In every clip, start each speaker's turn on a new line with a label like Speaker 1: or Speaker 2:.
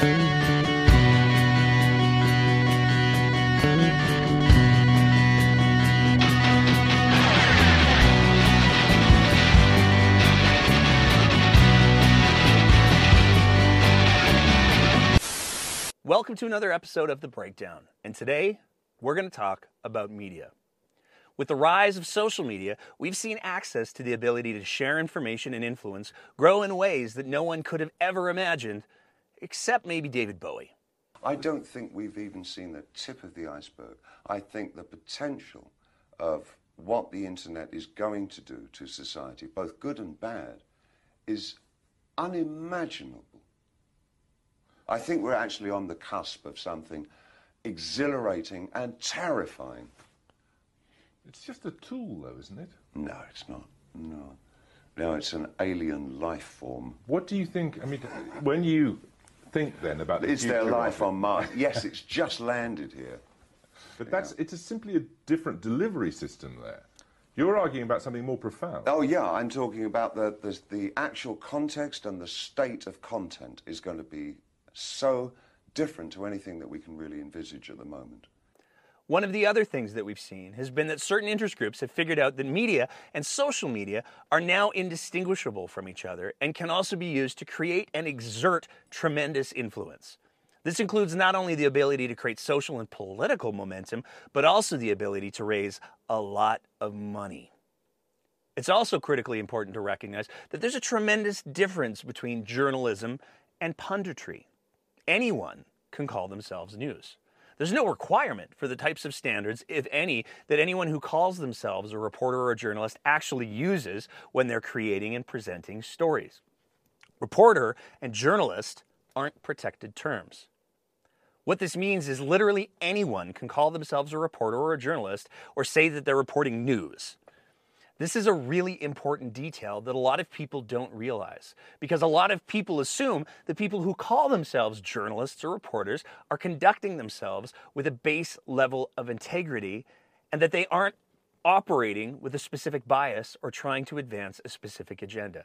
Speaker 1: Welcome to another episode of The Breakdown. And today, we're going to talk about media. With the rise of social media, we've seen access to the ability to share information and influence grow in ways that no one could have ever imagined, except maybe David Bowie.
Speaker 2: I don't think we've even seen the tip of the iceberg. I think the potential of what the internet is going to do to society, both good and bad, is unimaginable. I think we're actually on the cusp of something exhilarating and terrifying.
Speaker 3: It's just a tool, though, isn't it?
Speaker 2: No, it's not. No. No, it's an alien life form.
Speaker 3: What do you think? I mean, when you think then about the
Speaker 2: Is there life on Mars? Yes, it's just landed here.
Speaker 3: But that's it's a simply a different delivery system there. You're arguing about something more profound.
Speaker 2: Oh, yeah, I'm talking about the, the, the actual context and the state of content is going to be so different to anything that we can really envisage at the moment.
Speaker 1: One of the other things that we've seen has been that certain interest groups have figured out that media and social media are now indistinguishable from each other and can also be used to create and exert tremendous influence. This includes not only the ability to create social and political momentum, but also the ability to raise a lot of money. It's also critically important to recognize that there's a tremendous difference between journalism and punditry. Anyone can call themselves news. There's no requirement for the types of standards, if any, that anyone who calls themselves a reporter or a journalist actually uses when they're creating and presenting stories. Reporter and journalist aren't protected terms. What this means is literally anyone can call themselves a reporter or a journalist or say that they're reporting news. This is a really important detail that a lot of people don't realize because a lot of people assume that people who call themselves journalists or reporters are conducting themselves with a base level of integrity and that they aren't operating with a specific bias or trying to advance a specific agenda.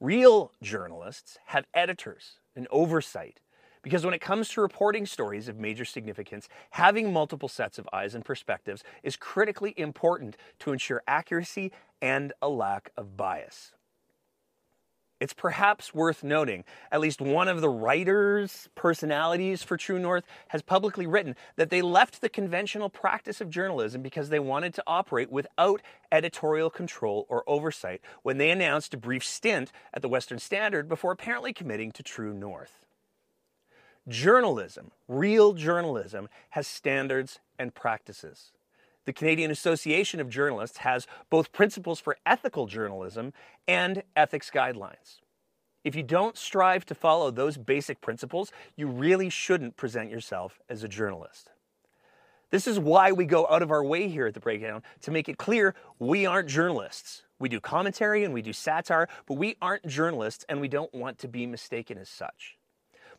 Speaker 1: Real journalists have editors and oversight because when it comes to reporting stories of major significance, having multiple sets of eyes and perspectives is critically important to ensure accuracy and a lack of bias. It's perhaps worth noting at least one of the writers, personalities for True North has publicly written that they left the conventional practice of journalism because they wanted to operate without editorial control or oversight when they announced a brief stint at the Western Standard before apparently committing to True North. Journalism, real journalism, has standards and practices. The Canadian Association of Journalists has both principles for ethical journalism and ethics guidelines. If you don't strive to follow those basic principles, you really shouldn't present yourself as a journalist. This is why we go out of our way here at the Breakdown to make it clear we aren't journalists. We do commentary and we do satire, but we aren't journalists and we don't want to be mistaken as such.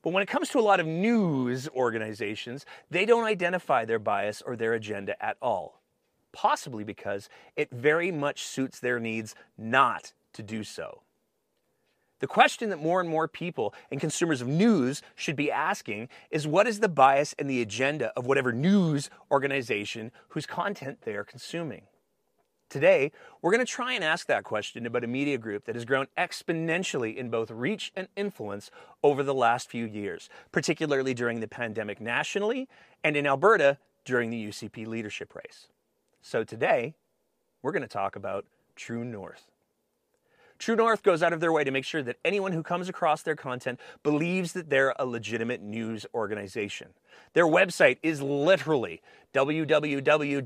Speaker 1: But when it comes to a lot of news organizations, they don't identify their bias or their agenda at all. Possibly because it very much suits their needs not to do so. The question that more and more people and consumers of news should be asking is what is the bias and the agenda of whatever news organization whose content they are consuming? Today, we're going to try and ask that question about a media group that has grown exponentially in both reach and influence over the last few years, particularly during the pandemic nationally and in Alberta during the UCP leadership race. So today, we're going to talk about True North. True North goes out of their way to make sure that anyone who comes across their content believes that they're a legitimate news organization. Their website is literally www.tnc.news.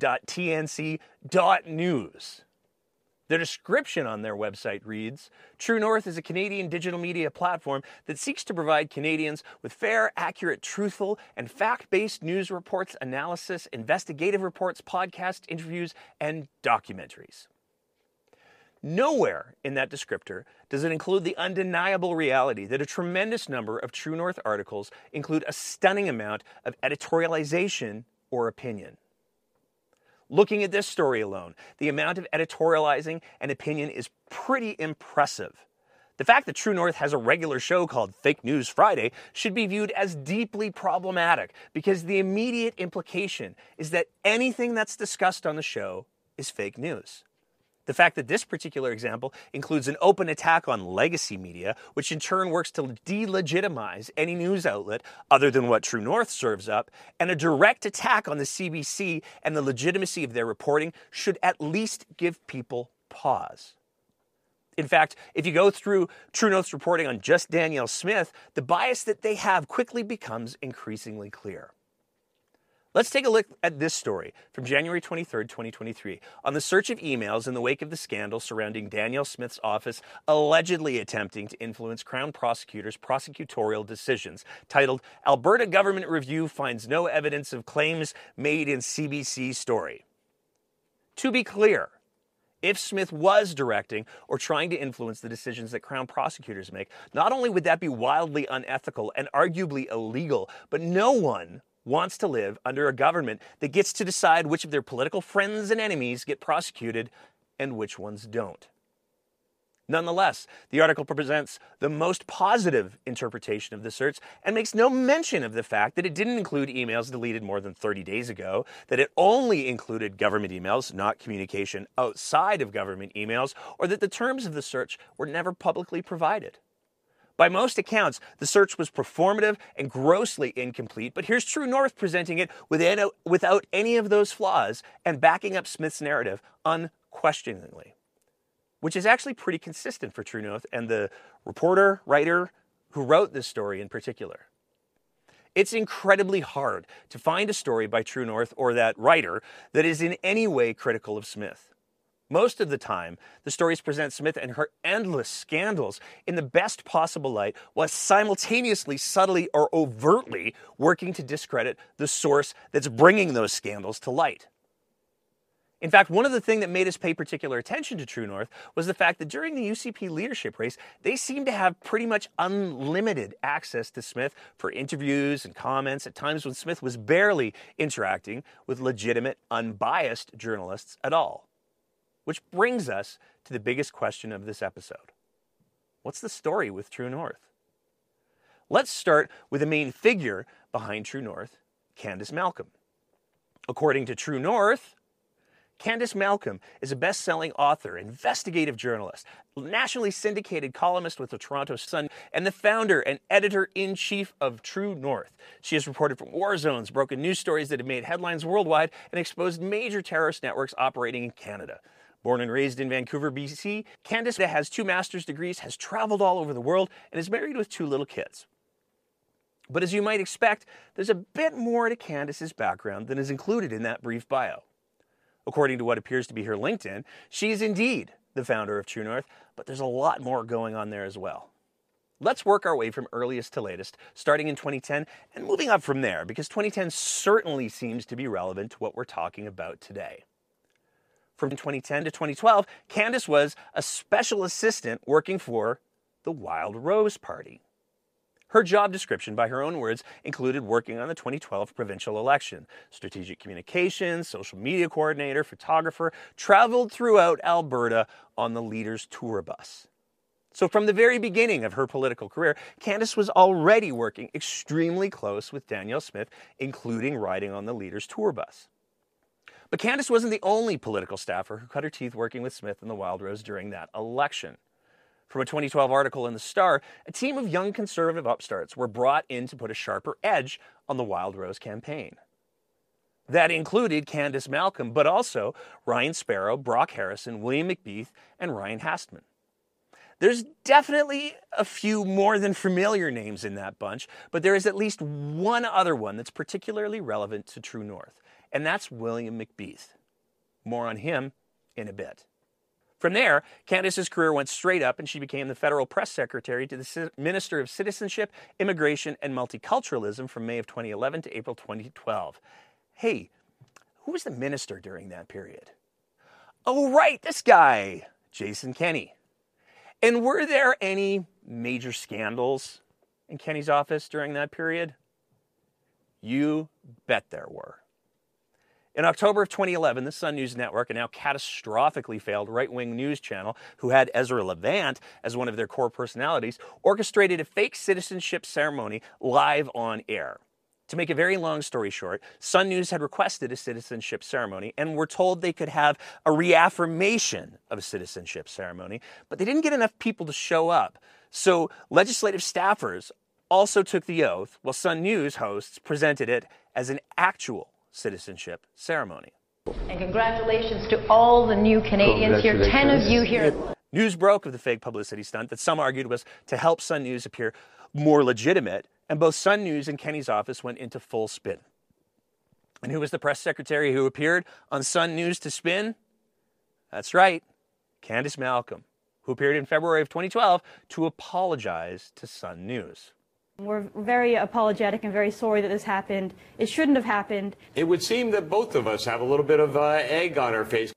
Speaker 1: The description on their website reads True North is a Canadian digital media platform that seeks to provide Canadians with fair, accurate, truthful, and fact based news reports, analysis, investigative reports, podcasts, interviews, and documentaries. Nowhere in that descriptor does it include the undeniable reality that a tremendous number of True North articles include a stunning amount of editorialization or opinion. Looking at this story alone, the amount of editorializing and opinion is pretty impressive. The fact that True North has a regular show called Fake News Friday should be viewed as deeply problematic because the immediate implication is that anything that's discussed on the show is fake news. The fact that this particular example includes an open attack on legacy media, which in turn works to delegitimize any news outlet other than what True North serves up, and a direct attack on the CBC and the legitimacy of their reporting should at least give people pause. In fact, if you go through True North's reporting on just Danielle Smith, the bias that they have quickly becomes increasingly clear. Let's take a look at this story from January 23, 2023, on the search of emails in the wake of the scandal surrounding Danielle Smith's office allegedly attempting to influence Crown prosecutors' prosecutorial decisions, titled Alberta Government Review Finds No Evidence of Claims Made in CBC Story. To be clear, if Smith was directing or trying to influence the decisions that Crown prosecutors make, not only would that be wildly unethical and arguably illegal, but no one wants to live under a government that gets to decide which of their political friends and enemies get prosecuted and which ones don't. Nonetheless, the article presents the most positive interpretation of the search and makes no mention of the fact that it didn't include emails deleted more than 30 days ago, that it only included government emails, not communication outside of government emails, or that the terms of the search were never publicly provided. By most accounts, the search was performative and grossly incomplete, but here's True North presenting it without any of those flaws and backing up Smith's narrative unquestioningly which is actually pretty consistent for True North and the reporter, writer who wrote this story in particular. It's incredibly hard to find a story by True North or that writer that is in any way critical of Smith. Most of the time, the stories present Smith and her endless scandals in the best possible light while simultaneously, subtly, or overtly working to discredit the source that's bringing those scandals to light. In fact, one of the things that made us pay particular attention to True North was the fact that during the UCP leadership race, they seemed to have pretty much unlimited access to Smith for interviews and comments at times when Smith was barely interacting with legitimate, unbiased journalists at all. Which brings us to the biggest question of this episode What's the story with True North? Let's start with the main figure behind True North, Candice Malcolm. According to True North, Candice Malcolm is a best selling author, investigative journalist, nationally syndicated columnist with the Toronto Sun, and the founder and editor in chief of True North. She has reported from war zones, broken news stories that have made headlines worldwide, and exposed major terrorist networks operating in Canada. Born and raised in Vancouver, BC, Candice has two master's degrees, has traveled all over the world, and is married with two little kids. But as you might expect, there's a bit more to Candice's background than is included in that brief bio. According to what appears to be her LinkedIn, she is indeed the founder of True North, but there's a lot more going on there as well. Let's work our way from earliest to latest, starting in 2010 and moving up from there, because 2010 certainly seems to be relevant to what we're talking about today. From 2010 to 2012, Candice was a special assistant working for the Wildrose Party. Her job description, by her own words, included working on the 2012 provincial election, strategic communications, social media coordinator, photographer, traveled throughout Alberta on the Leaders Tour bus. So, from the very beginning of her political career, Candice was already working extremely close with Danielle Smith, including riding on the Leaders Tour bus. But Candice wasn't the only political staffer who cut her teeth working with Smith and the Wildrose during that election. From a 2012 article in The Star, a team of young conservative upstarts were brought in to put a sharper edge on the Wildrose campaign. That included Candice Malcolm, but also Ryan Sparrow, Brock Harrison, William McBeath, and Ryan Hastman. There's definitely a few more than familiar names in that bunch, but there is at least one other one that's particularly relevant to True North, and that's William McBeath. More on him in a bit. From there, Candice's career went straight up and she became the federal press secretary to the Minister of Citizenship, Immigration, and Multiculturalism from May of 2011 to April 2012. Hey, who was the minister during that period? Oh, right, this guy, Jason Kenney. And were there any major scandals in Kenney's office during that period? You bet there were. In October of 2011, the Sun News Network, a now catastrophically failed right wing news channel who had Ezra Levant as one of their core personalities, orchestrated a fake citizenship ceremony live on air. To make a very long story short, Sun News had requested a citizenship ceremony and were told they could have a reaffirmation of a citizenship ceremony, but they didn't get enough people to show up. So legislative staffers also took the oath, while Sun News hosts presented it as an actual citizenship ceremony.
Speaker 4: And congratulations to all the new Canadians here, 10 of you here.
Speaker 1: News broke of the fake publicity stunt that some argued was to help Sun News appear more legitimate, and both Sun News and Kenney's office went into full spin. And who was the press secretary who appeared on Sun News to spin? That's right, Candice Malcolm, who appeared in February of 2012 to apologize to Sun News.
Speaker 5: We're very apologetic and very sorry that this happened. It shouldn't have happened.
Speaker 6: It would seem that both of us have a little bit of uh, egg on our face.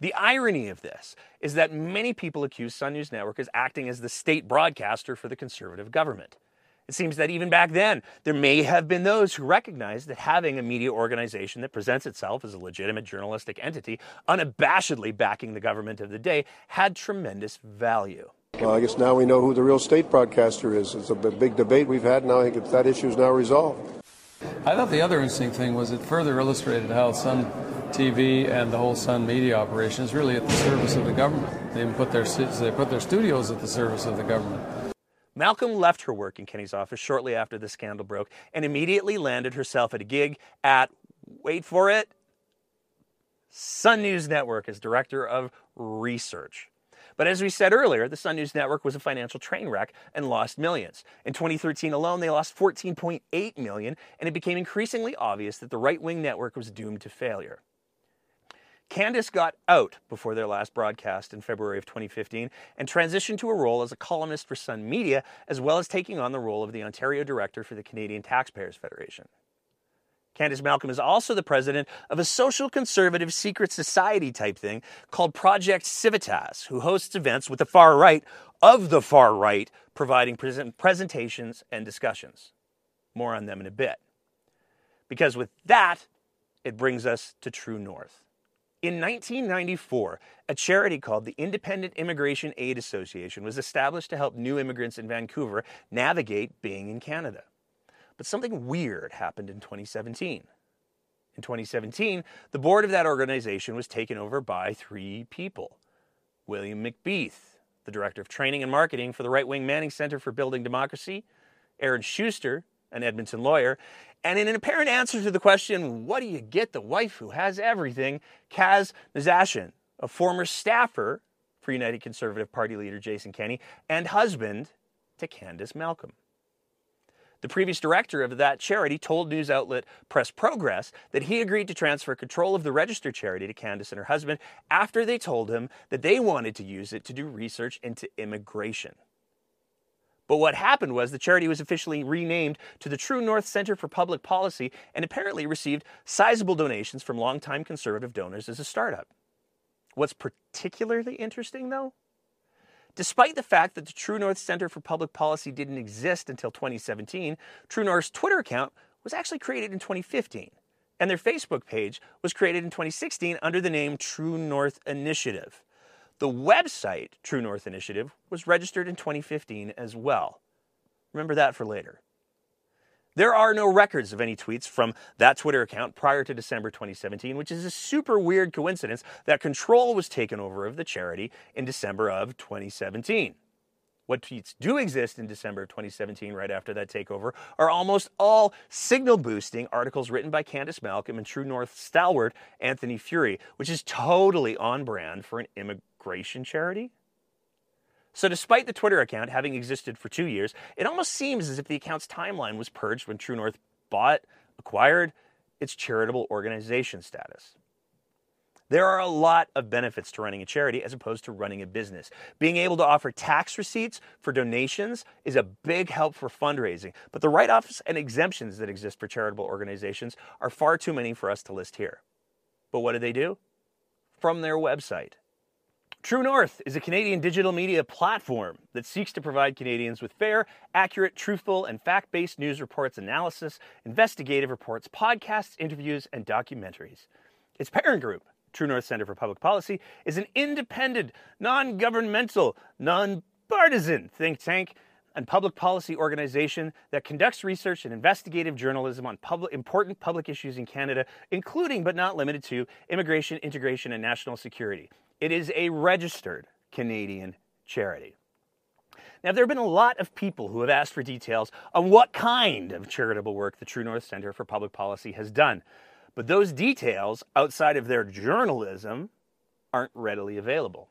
Speaker 1: The irony of this is that many people accuse Sun News Network as acting as the state broadcaster for the conservative government. It seems that even back then, there may have been those who recognized that having a media organization that presents itself as a legitimate journalistic entity, unabashedly backing the government of the day, had tremendous value.
Speaker 7: Well, I guess now we know who the real state broadcaster is. It's a big debate we've had. Now I think that issue is now resolved.
Speaker 8: I thought the other interesting thing was it further illustrated how Sun TV and the whole Sun media operation is really at the service of the government. They even put their they put their studios at the service of the government.
Speaker 1: Malcolm left her work in Kenney's office shortly after the scandal broke and immediately landed herself at a gig at, wait for it, Sun News Network as director of research. But as we said earlier, the Sun News Network was a financial train wreck and lost millions. In 2013 alone, they lost 14.8 million, and it became increasingly obvious that the right-wing network was doomed to failure. Candice got out before their last broadcast in February of 2015 and transitioned to a role as a columnist for Sun Media, as well as taking on the role of the Ontario director for the Canadian Taxpayers Federation. Candice Malcolm is also the president of a social conservative secret society type thing called Project Civitas, who hosts events with the far right of the far right, providing presentations and discussions. More on them in a bit. Because with that, it brings us to True North. In 1994, a charity called the Independent Immigration Aid Association was established to help new immigrants in Vancouver navigate being in Canada. But something weird happened in 2017. In 2017, the board of that organization was taken over by three people William McBeath, the director of training and marketing for the right wing Manning Center for Building Democracy, Aaron Schuster, an Edmonton lawyer, and in an apparent answer to the question, what do you get the wife who has everything, Kaz Nejatian, a former staffer for United Conservative Party leader Jason Kenney and husband to Candice Malcolm. The previous director of that charity told news outlet Press Progress that he agreed to transfer control of the registered charity to Candice and her husband after they told him that they wanted to use it to do research into immigration. But what happened was the charity was officially renamed to the True North Center for Public Policy and apparently received sizable donations from longtime conservative donors as a startup. What's particularly interesting, though, Despite the fact that the True North Center for Public Policy didn't exist until 2017, True North's Twitter account was actually created in 2015, and their Facebook page was created in 2016 under the name True North Initiative. The website, True North Initiative, was registered in 2015 as well. Remember that for later. There are no records of any tweets from that Twitter account prior to December 2017, which is a super weird coincidence that control was taken over of the charity in December of 2017. What tweets do exist in December of 2017, right after that takeover, are almost all signal boosting articles written by Candice Malcolm and True North stalwart Anthony Furey, which is totally on brand for an immigration charity. So, despite the Twitter account having existed for two years, it almost seems as if the account's timeline was purged when True North bought, acquired its charitable organization status. There are a lot of benefits to running a charity as opposed to running a business. Being able to offer tax receipts for donations is a big help for fundraising, but the write offs and exemptions that exist for charitable organizations are far too many for us to list here. But what do they do? From their website True North is a Canadian digital media platform that seeks to provide Canadians with fair, accurate, truthful, and fact based news reports, analysis, investigative reports, podcasts, interviews, and documentaries. Its parent group, True North Center for Public Policy, is an independent, non governmental, non partisan think tank and public policy organization that conducts research and investigative journalism on public, important public issues in Canada, including but not limited to immigration, integration, and national security. It is a registered Canadian charity. Now, there have been a lot of people who have asked for details on what kind of charitable work the True North Center for Public Policy has done. But those details, outside of their journalism, aren't readily available.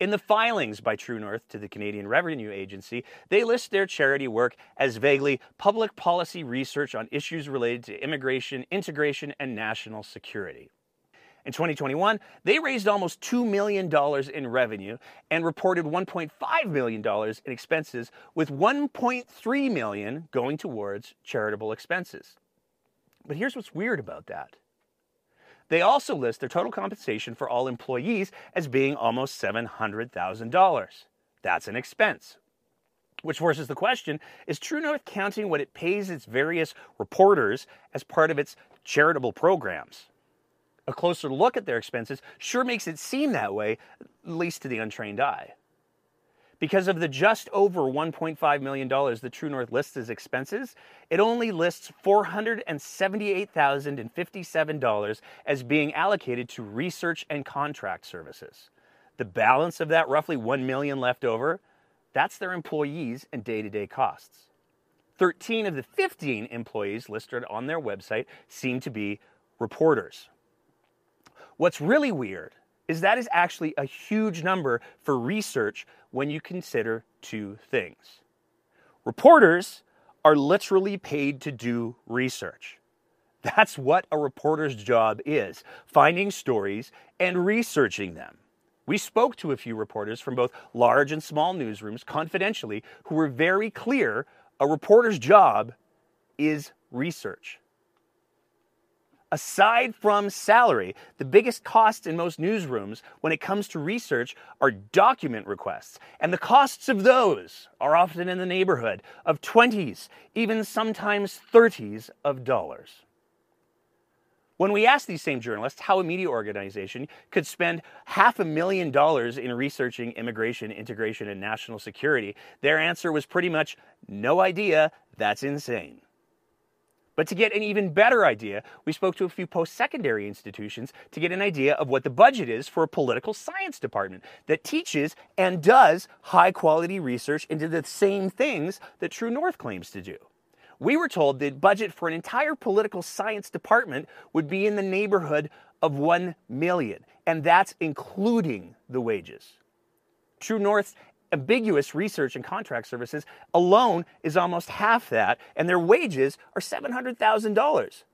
Speaker 1: In the filings by True North to the Canadian Revenue Agency, they list their charity work as vaguely public policy research on issues related to immigration, integration, and national security. In 2021, they raised almost $2 million in revenue and reported $1.5 million in expenses, with 1.3 million going towards charitable expenses. But here's what's weird about that. They also list their total compensation for all employees as being almost $700,000. That's an expense. Which forces the question is True North counting what it pays its various reporters as part of its charitable programs? A closer look at their expenses sure makes it seem that way, at least to the untrained eye. Because of the just over $1.5 million the True North lists as expenses, it only lists $478,057 as being allocated to research and contract services. The balance of that roughly 1 million left over, that's their employees and day-to-day costs. 13 of the 15 employees listed on their website seem to be reporters. What's really weird is that is actually a huge number for research when you consider two things. Reporters are literally paid to do research. That's what a reporter's job is finding stories and researching them. We spoke to a few reporters from both large and small newsrooms confidentially who were very clear a reporter's job is research. Aside from salary, the biggest costs in most newsrooms when it comes to research are document requests, and the costs of those are often in the neighborhood of 20s, even sometimes 30s of dollars. When we asked these same journalists how a media organization could spend half a million dollars in researching immigration, integration, and national security, their answer was pretty much no idea, that's insane. But to get an even better idea, we spoke to a few post secondary institutions to get an idea of what the budget is for a political science department that teaches and does high quality research into the same things that True North claims to do. We were told the budget for an entire political science department would be in the neighborhood of 1 million, and that's including the wages. True North's ambiguous research and contract services alone is almost half that, and their wages are $700,000.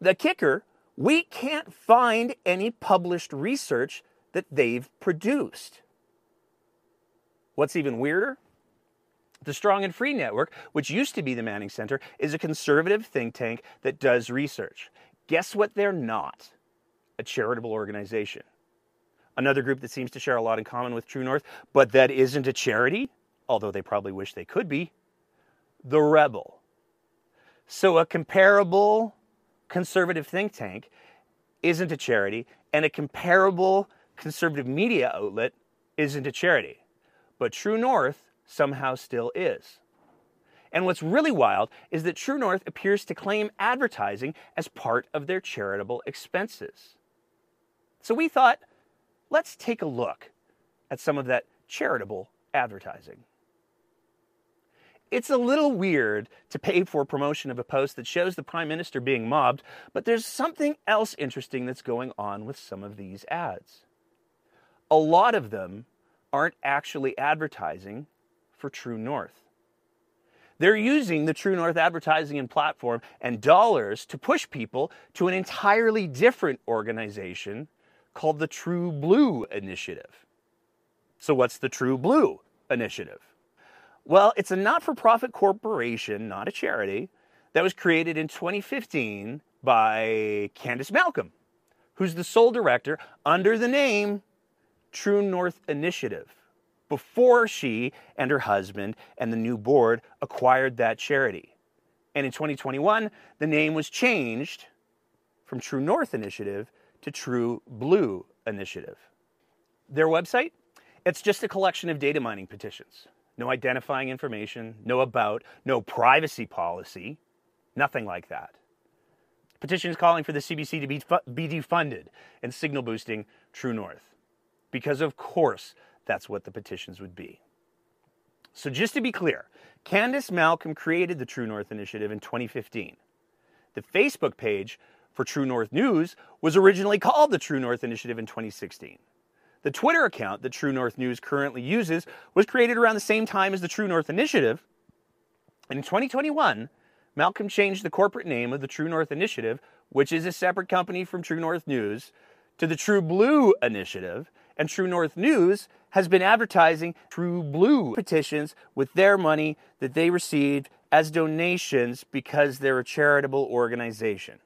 Speaker 1: The kicker we can't find any published research that they've produced. What's even weirder? The Strong and Free Network, which used to be the Manning Center, is a conservative think tank that does research. Guess what they're not? A charitable organization. Another group that seems to share a lot in common with True North, but that isn't a charity, although they probably wish they could be, the Rebel. So a comparable conservative think tank isn't a charity, and a comparable conservative media outlet isn't a charity. But True North somehow still is. And what's really wild is that True North appears to claim advertising as part of their charitable expenses. So we thought, let's take a look at some of that charitable advertising. It's a little weird to pay for promotion of a post that shows the Prime Minister being mobbed, but there's something else interesting that's going on with some of these ads. A lot of them aren't actually advertising for True North. They're using the True North advertising and platform and dollars to push people to an entirely different organization called the True Blue Initiative. So, what's the True Blue Initiative? Well, it's a not for profit corporation, not a charity, that was created in 2015 by Candice Malcolm, who's the sole director under the name True North Initiative before she and her husband and the new board acquired that charity. And in 2021, the name was changed from True North Initiative to True Blue Initiative. Their website? It's just a collection of data mining petitions. No identifying information, no about, no privacy policy, nothing like that. Petitions calling for the CBC to be, fu- be defunded and signal boosting True North. Because, of course, that's what the petitions would be. So, just to be clear, Candice Malcolm created the True North Initiative in 2015. The Facebook page for True North News was originally called the True North Initiative in 2016. The Twitter account that True North News currently uses was created around the same time as the True North Initiative. And in 2021, Malcolm changed the corporate name of the True North Initiative, which is a separate company from True North News, to the True Blue Initiative. And True North News has been advertising True Blue petitions with their money that they received as donations because they're a charitable organization.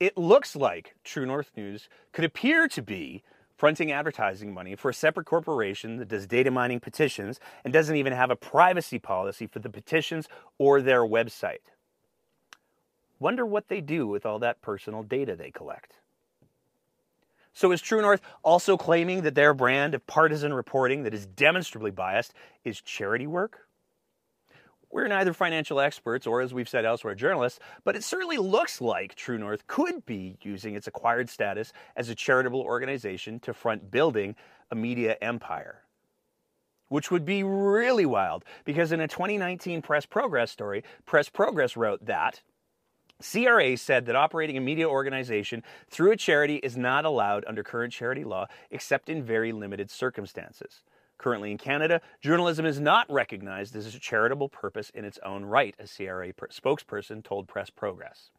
Speaker 1: It looks like True North News could appear to be fronting advertising money for a separate corporation that does data mining petitions and doesn't even have a privacy policy for the petitions or their website. Wonder what they do with all that personal data they collect. So is True North also claiming that their brand of partisan reporting that is demonstrably biased is charity work? We're neither financial experts or, as we've said elsewhere, journalists, but it certainly looks like True North could be using its acquired status as a charitable organization to front building a media empire. Which would be really wild because in a 2019 Press Progress story, Press Progress wrote that CRA said that operating a media organization through a charity is not allowed under current charity law except in very limited circumstances. Currently in Canada, journalism is not recognized as a charitable purpose in its own right, a CRA spokesperson told Press Progress.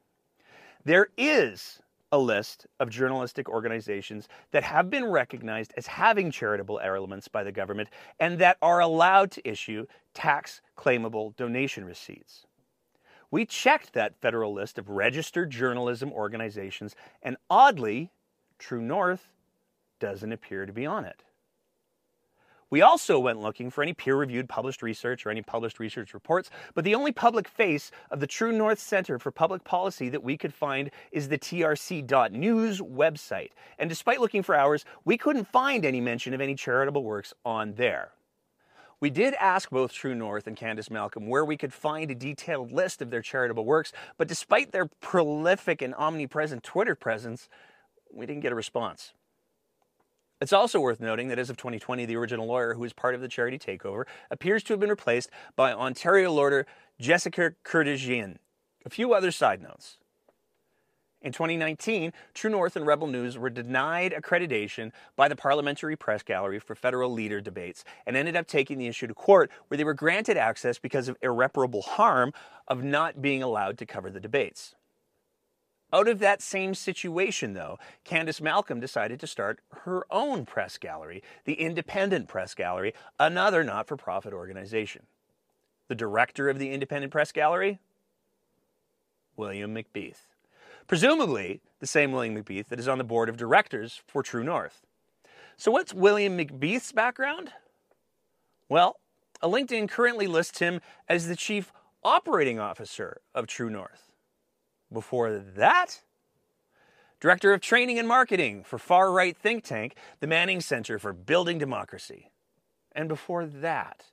Speaker 1: There is a list of journalistic organizations that have been recognized as having charitable elements by the government and that are allowed to issue tax claimable donation receipts. We checked that federal list of registered journalism organizations, and oddly, True North doesn't appear to be on it. We also went looking for any peer reviewed published research or any published research reports, but the only public face of the True North Center for Public Policy that we could find is the tnc.news website. And despite looking for hours, we couldn't find any mention of any charitable works on there. We did ask both True North and Candice Malcolm where we could find a detailed list of their charitable works, but despite their prolific and omnipresent Twitter presence, we didn't get a response. It's also worth noting that as of 2020, the original lawyer who was part of the charity takeover appears to have been replaced by Ontario lawyer Jessica Kurdajian. A few other side notes. In 2019, True North and Rebel News were denied accreditation by the Parliamentary Press Gallery for federal leader debates and ended up taking the issue to court where they were granted access because of irreparable harm of not being allowed to cover the debates. Out of that same situation, though, Candice Malcolm decided to start her own press gallery, the Independent Press Gallery, another not for profit organization. The director of the Independent Press Gallery? William McBeath. Presumably, the same William McBeath that is on the board of directors for True North. So, what's William McBeath's background? Well, a LinkedIn currently lists him as the chief operating officer of True North. Before that, Director of Training and Marketing for far right think tank, the Manning Center for Building Democracy. And before that,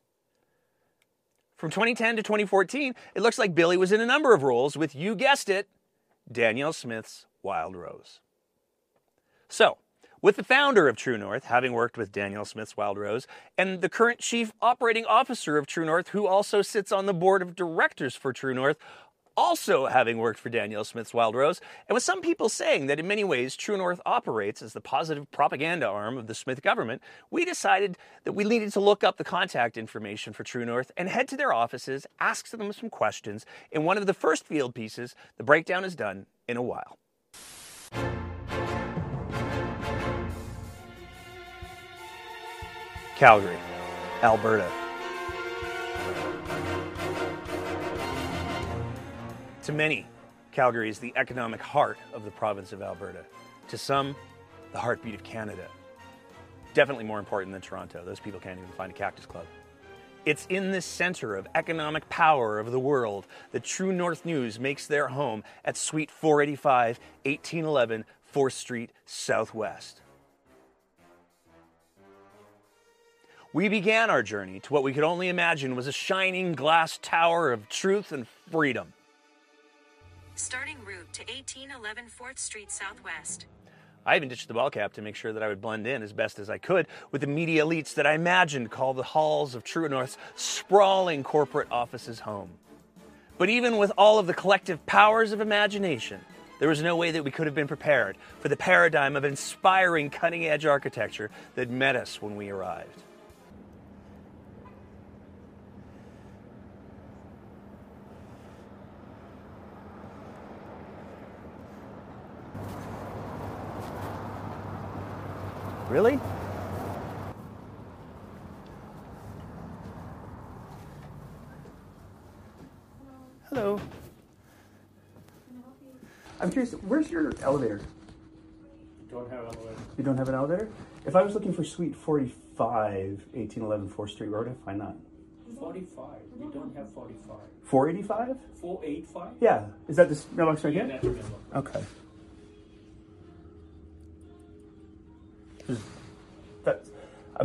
Speaker 1: from 2010 to 2014, it looks like Billy was in a number of roles with, you guessed it, Danielle Smith's Wildrose. So, with the founder of True North having worked with Danielle Smith's Wild Rose, and the current chief operating officer of True North, who also sits on the board of directors for True North, also having worked for Danielle Smith's Wildrose, and with some people saying that in many ways True North operates as the positive propaganda arm of the Smith government, we decided that we needed to look up the contact information for True North and head to their offices, ask them some questions. In one of the first field pieces, the breakdown is done in a while. Calgary, Alberta. To many, Calgary is the economic heart of the province of Alberta. To some, the heartbeat of Canada. Definitely more important than Toronto. Those people can't even find a Cactus Club. It's in the center of economic power of the world that True North News makes their home at Suite 485, 1811 4th Street Southwest. We began our journey to what we could only imagine was a shining glass tower of truth and freedom.
Speaker 9: Starting route to 1811 4th Street Southwest.
Speaker 1: I even ditched the ball cap to make sure that I would blend in as best as I could with the media elites that I imagined called the halls of True North's sprawling corporate offices home. But even with all of the collective powers of imagination, there was no way that we could have been prepared for the paradigm of inspiring cutting edge architecture that met us when we arrived. Really? Hello.
Speaker 10: I'm curious, where's your elevator?
Speaker 11: Don't have elevator.
Speaker 10: You don't have an elevator? If I was looking for Suite 45, 1811 4th Street, where would I find that?
Speaker 11: 45. We don't have 45.
Speaker 10: 485?
Speaker 11: 485?
Speaker 10: Yeah. Is that this mailbox right
Speaker 11: Yeah,
Speaker 10: here?
Speaker 11: that's the mailbox.
Speaker 10: Okay.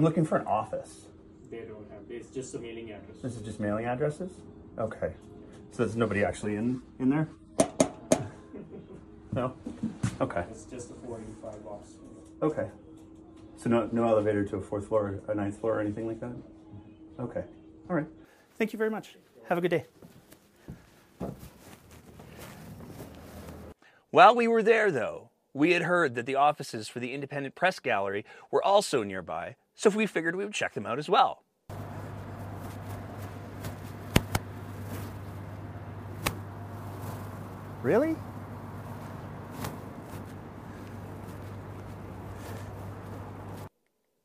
Speaker 10: I'm looking for an office.
Speaker 11: They don't have. It's just a mailing address.
Speaker 10: This is just mailing addresses? Okay. So there's nobody actually in, in there? No? Okay.
Speaker 11: It's just a 485 box.
Speaker 10: Okay. So no, no elevator to a fourth floor, a ninth floor, or anything like that? Okay. All right. Thank you very much. Have a good day.
Speaker 1: While we were there, though, we had heard that the offices for the Independent Press Gallery were also nearby, so we figured we would check them out as well. Really?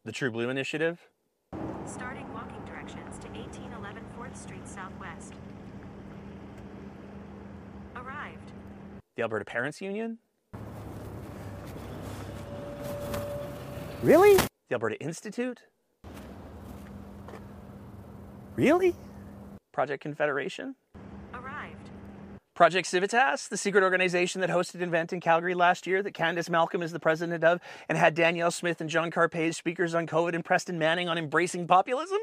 Speaker 1: The True Blue Initiative?
Speaker 9: Starting walking directions to 1811 4th Street Southwest. Arrived.
Speaker 1: The Alberta Parents Union? Really? The Alberta Institute? Really? Project Confederation?
Speaker 9: Arrived.
Speaker 1: Project Civitas, the secret organization that hosted an event in Calgary last year that Candice Malcolm is the president of and had Danielle Smith and John Carpay as speakers on COVID and Preston Manning on embracing populism?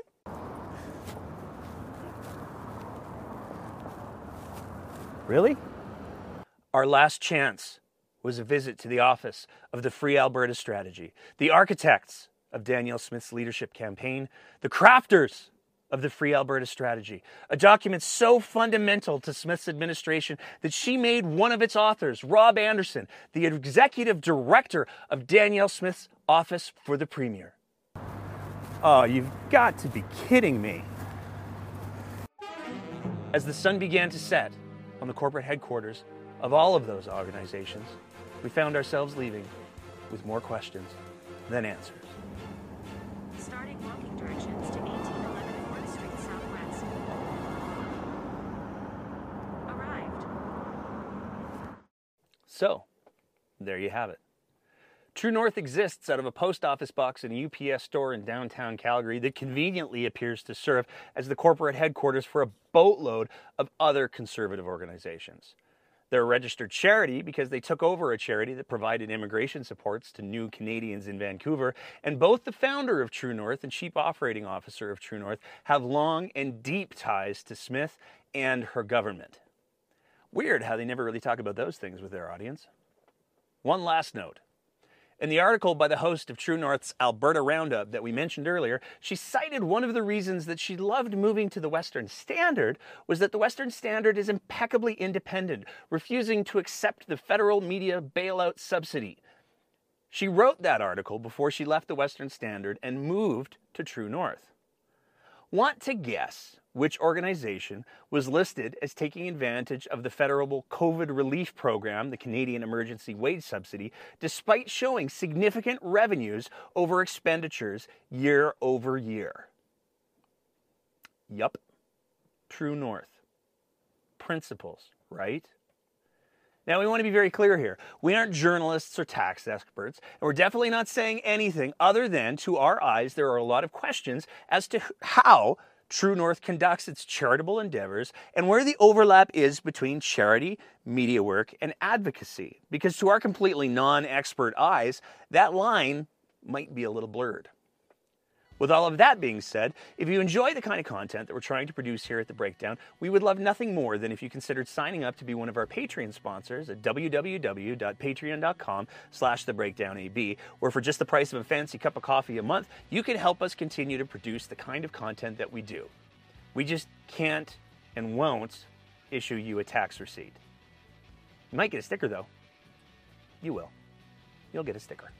Speaker 1: Really? Our last chance was a visit to the office of the Free Alberta Strategy, the architects of Danielle Smith's leadership campaign, the crafters of the Free Alberta Strategy, a document so fundamental to Smith's administration that she made one of its authors, Rob Anderson, the executive director of Danielle Smith's office for the Premier. Oh, you've got to be kidding me. As the sun began to set on the corporate headquarters of all of those organizations, we found ourselves leaving with more questions than answers.
Speaker 9: Starting walking directions to 1811 4th Street Southwest. Arrived.
Speaker 1: So, there you have it. True North exists out of a post office box and a UPS store in downtown Calgary that conveniently appears to serve as the corporate headquarters for a boatload of other conservative organizations. They're a registered charity because they took over a charity that provided immigration supports to new Canadians in Vancouver, and both the founder of True North and chief operating officer of True North have long and deep ties to Smith and her government. Weird how they never really talk about those things with their audience. One last note. In the article by the host of True North's Alberta Roundup that we mentioned earlier, she cited one of the reasons that she loved moving to the Western Standard was that the Western Standard is impeccably independent, refusing to accept the federal media bailout subsidy. She wrote that article before she left the Western Standard and moved to True North. Want to guess which organization was listed as taking advantage of the federal COVID relief program, the Canadian Emergency Wage Subsidy, despite showing significant revenues over expenditures year over year? Yup, True North. Principles, right? Now, we want to be very clear here. We aren't journalists or tax experts, and we're definitely not saying anything other than, to our eyes, there are a lot of questions as to how True North conducts its charitable endeavors and where the overlap is between charity, media work, and advocacy. Because to our completely non expert eyes, that line might be a little blurred. With all of that being said, if you enjoy the kind of content that we're trying to produce here at The Breakdown, we would love nothing more than if you considered signing up to be one of our Patreon sponsors at www.patreon.com slash TheBreakdownAB, where for just the price of a fancy cup of coffee a month, you can help us continue to produce the kind of content that we do. We just can't and won't issue you a tax receipt. You might get a sticker, though. You will. You'll get a sticker.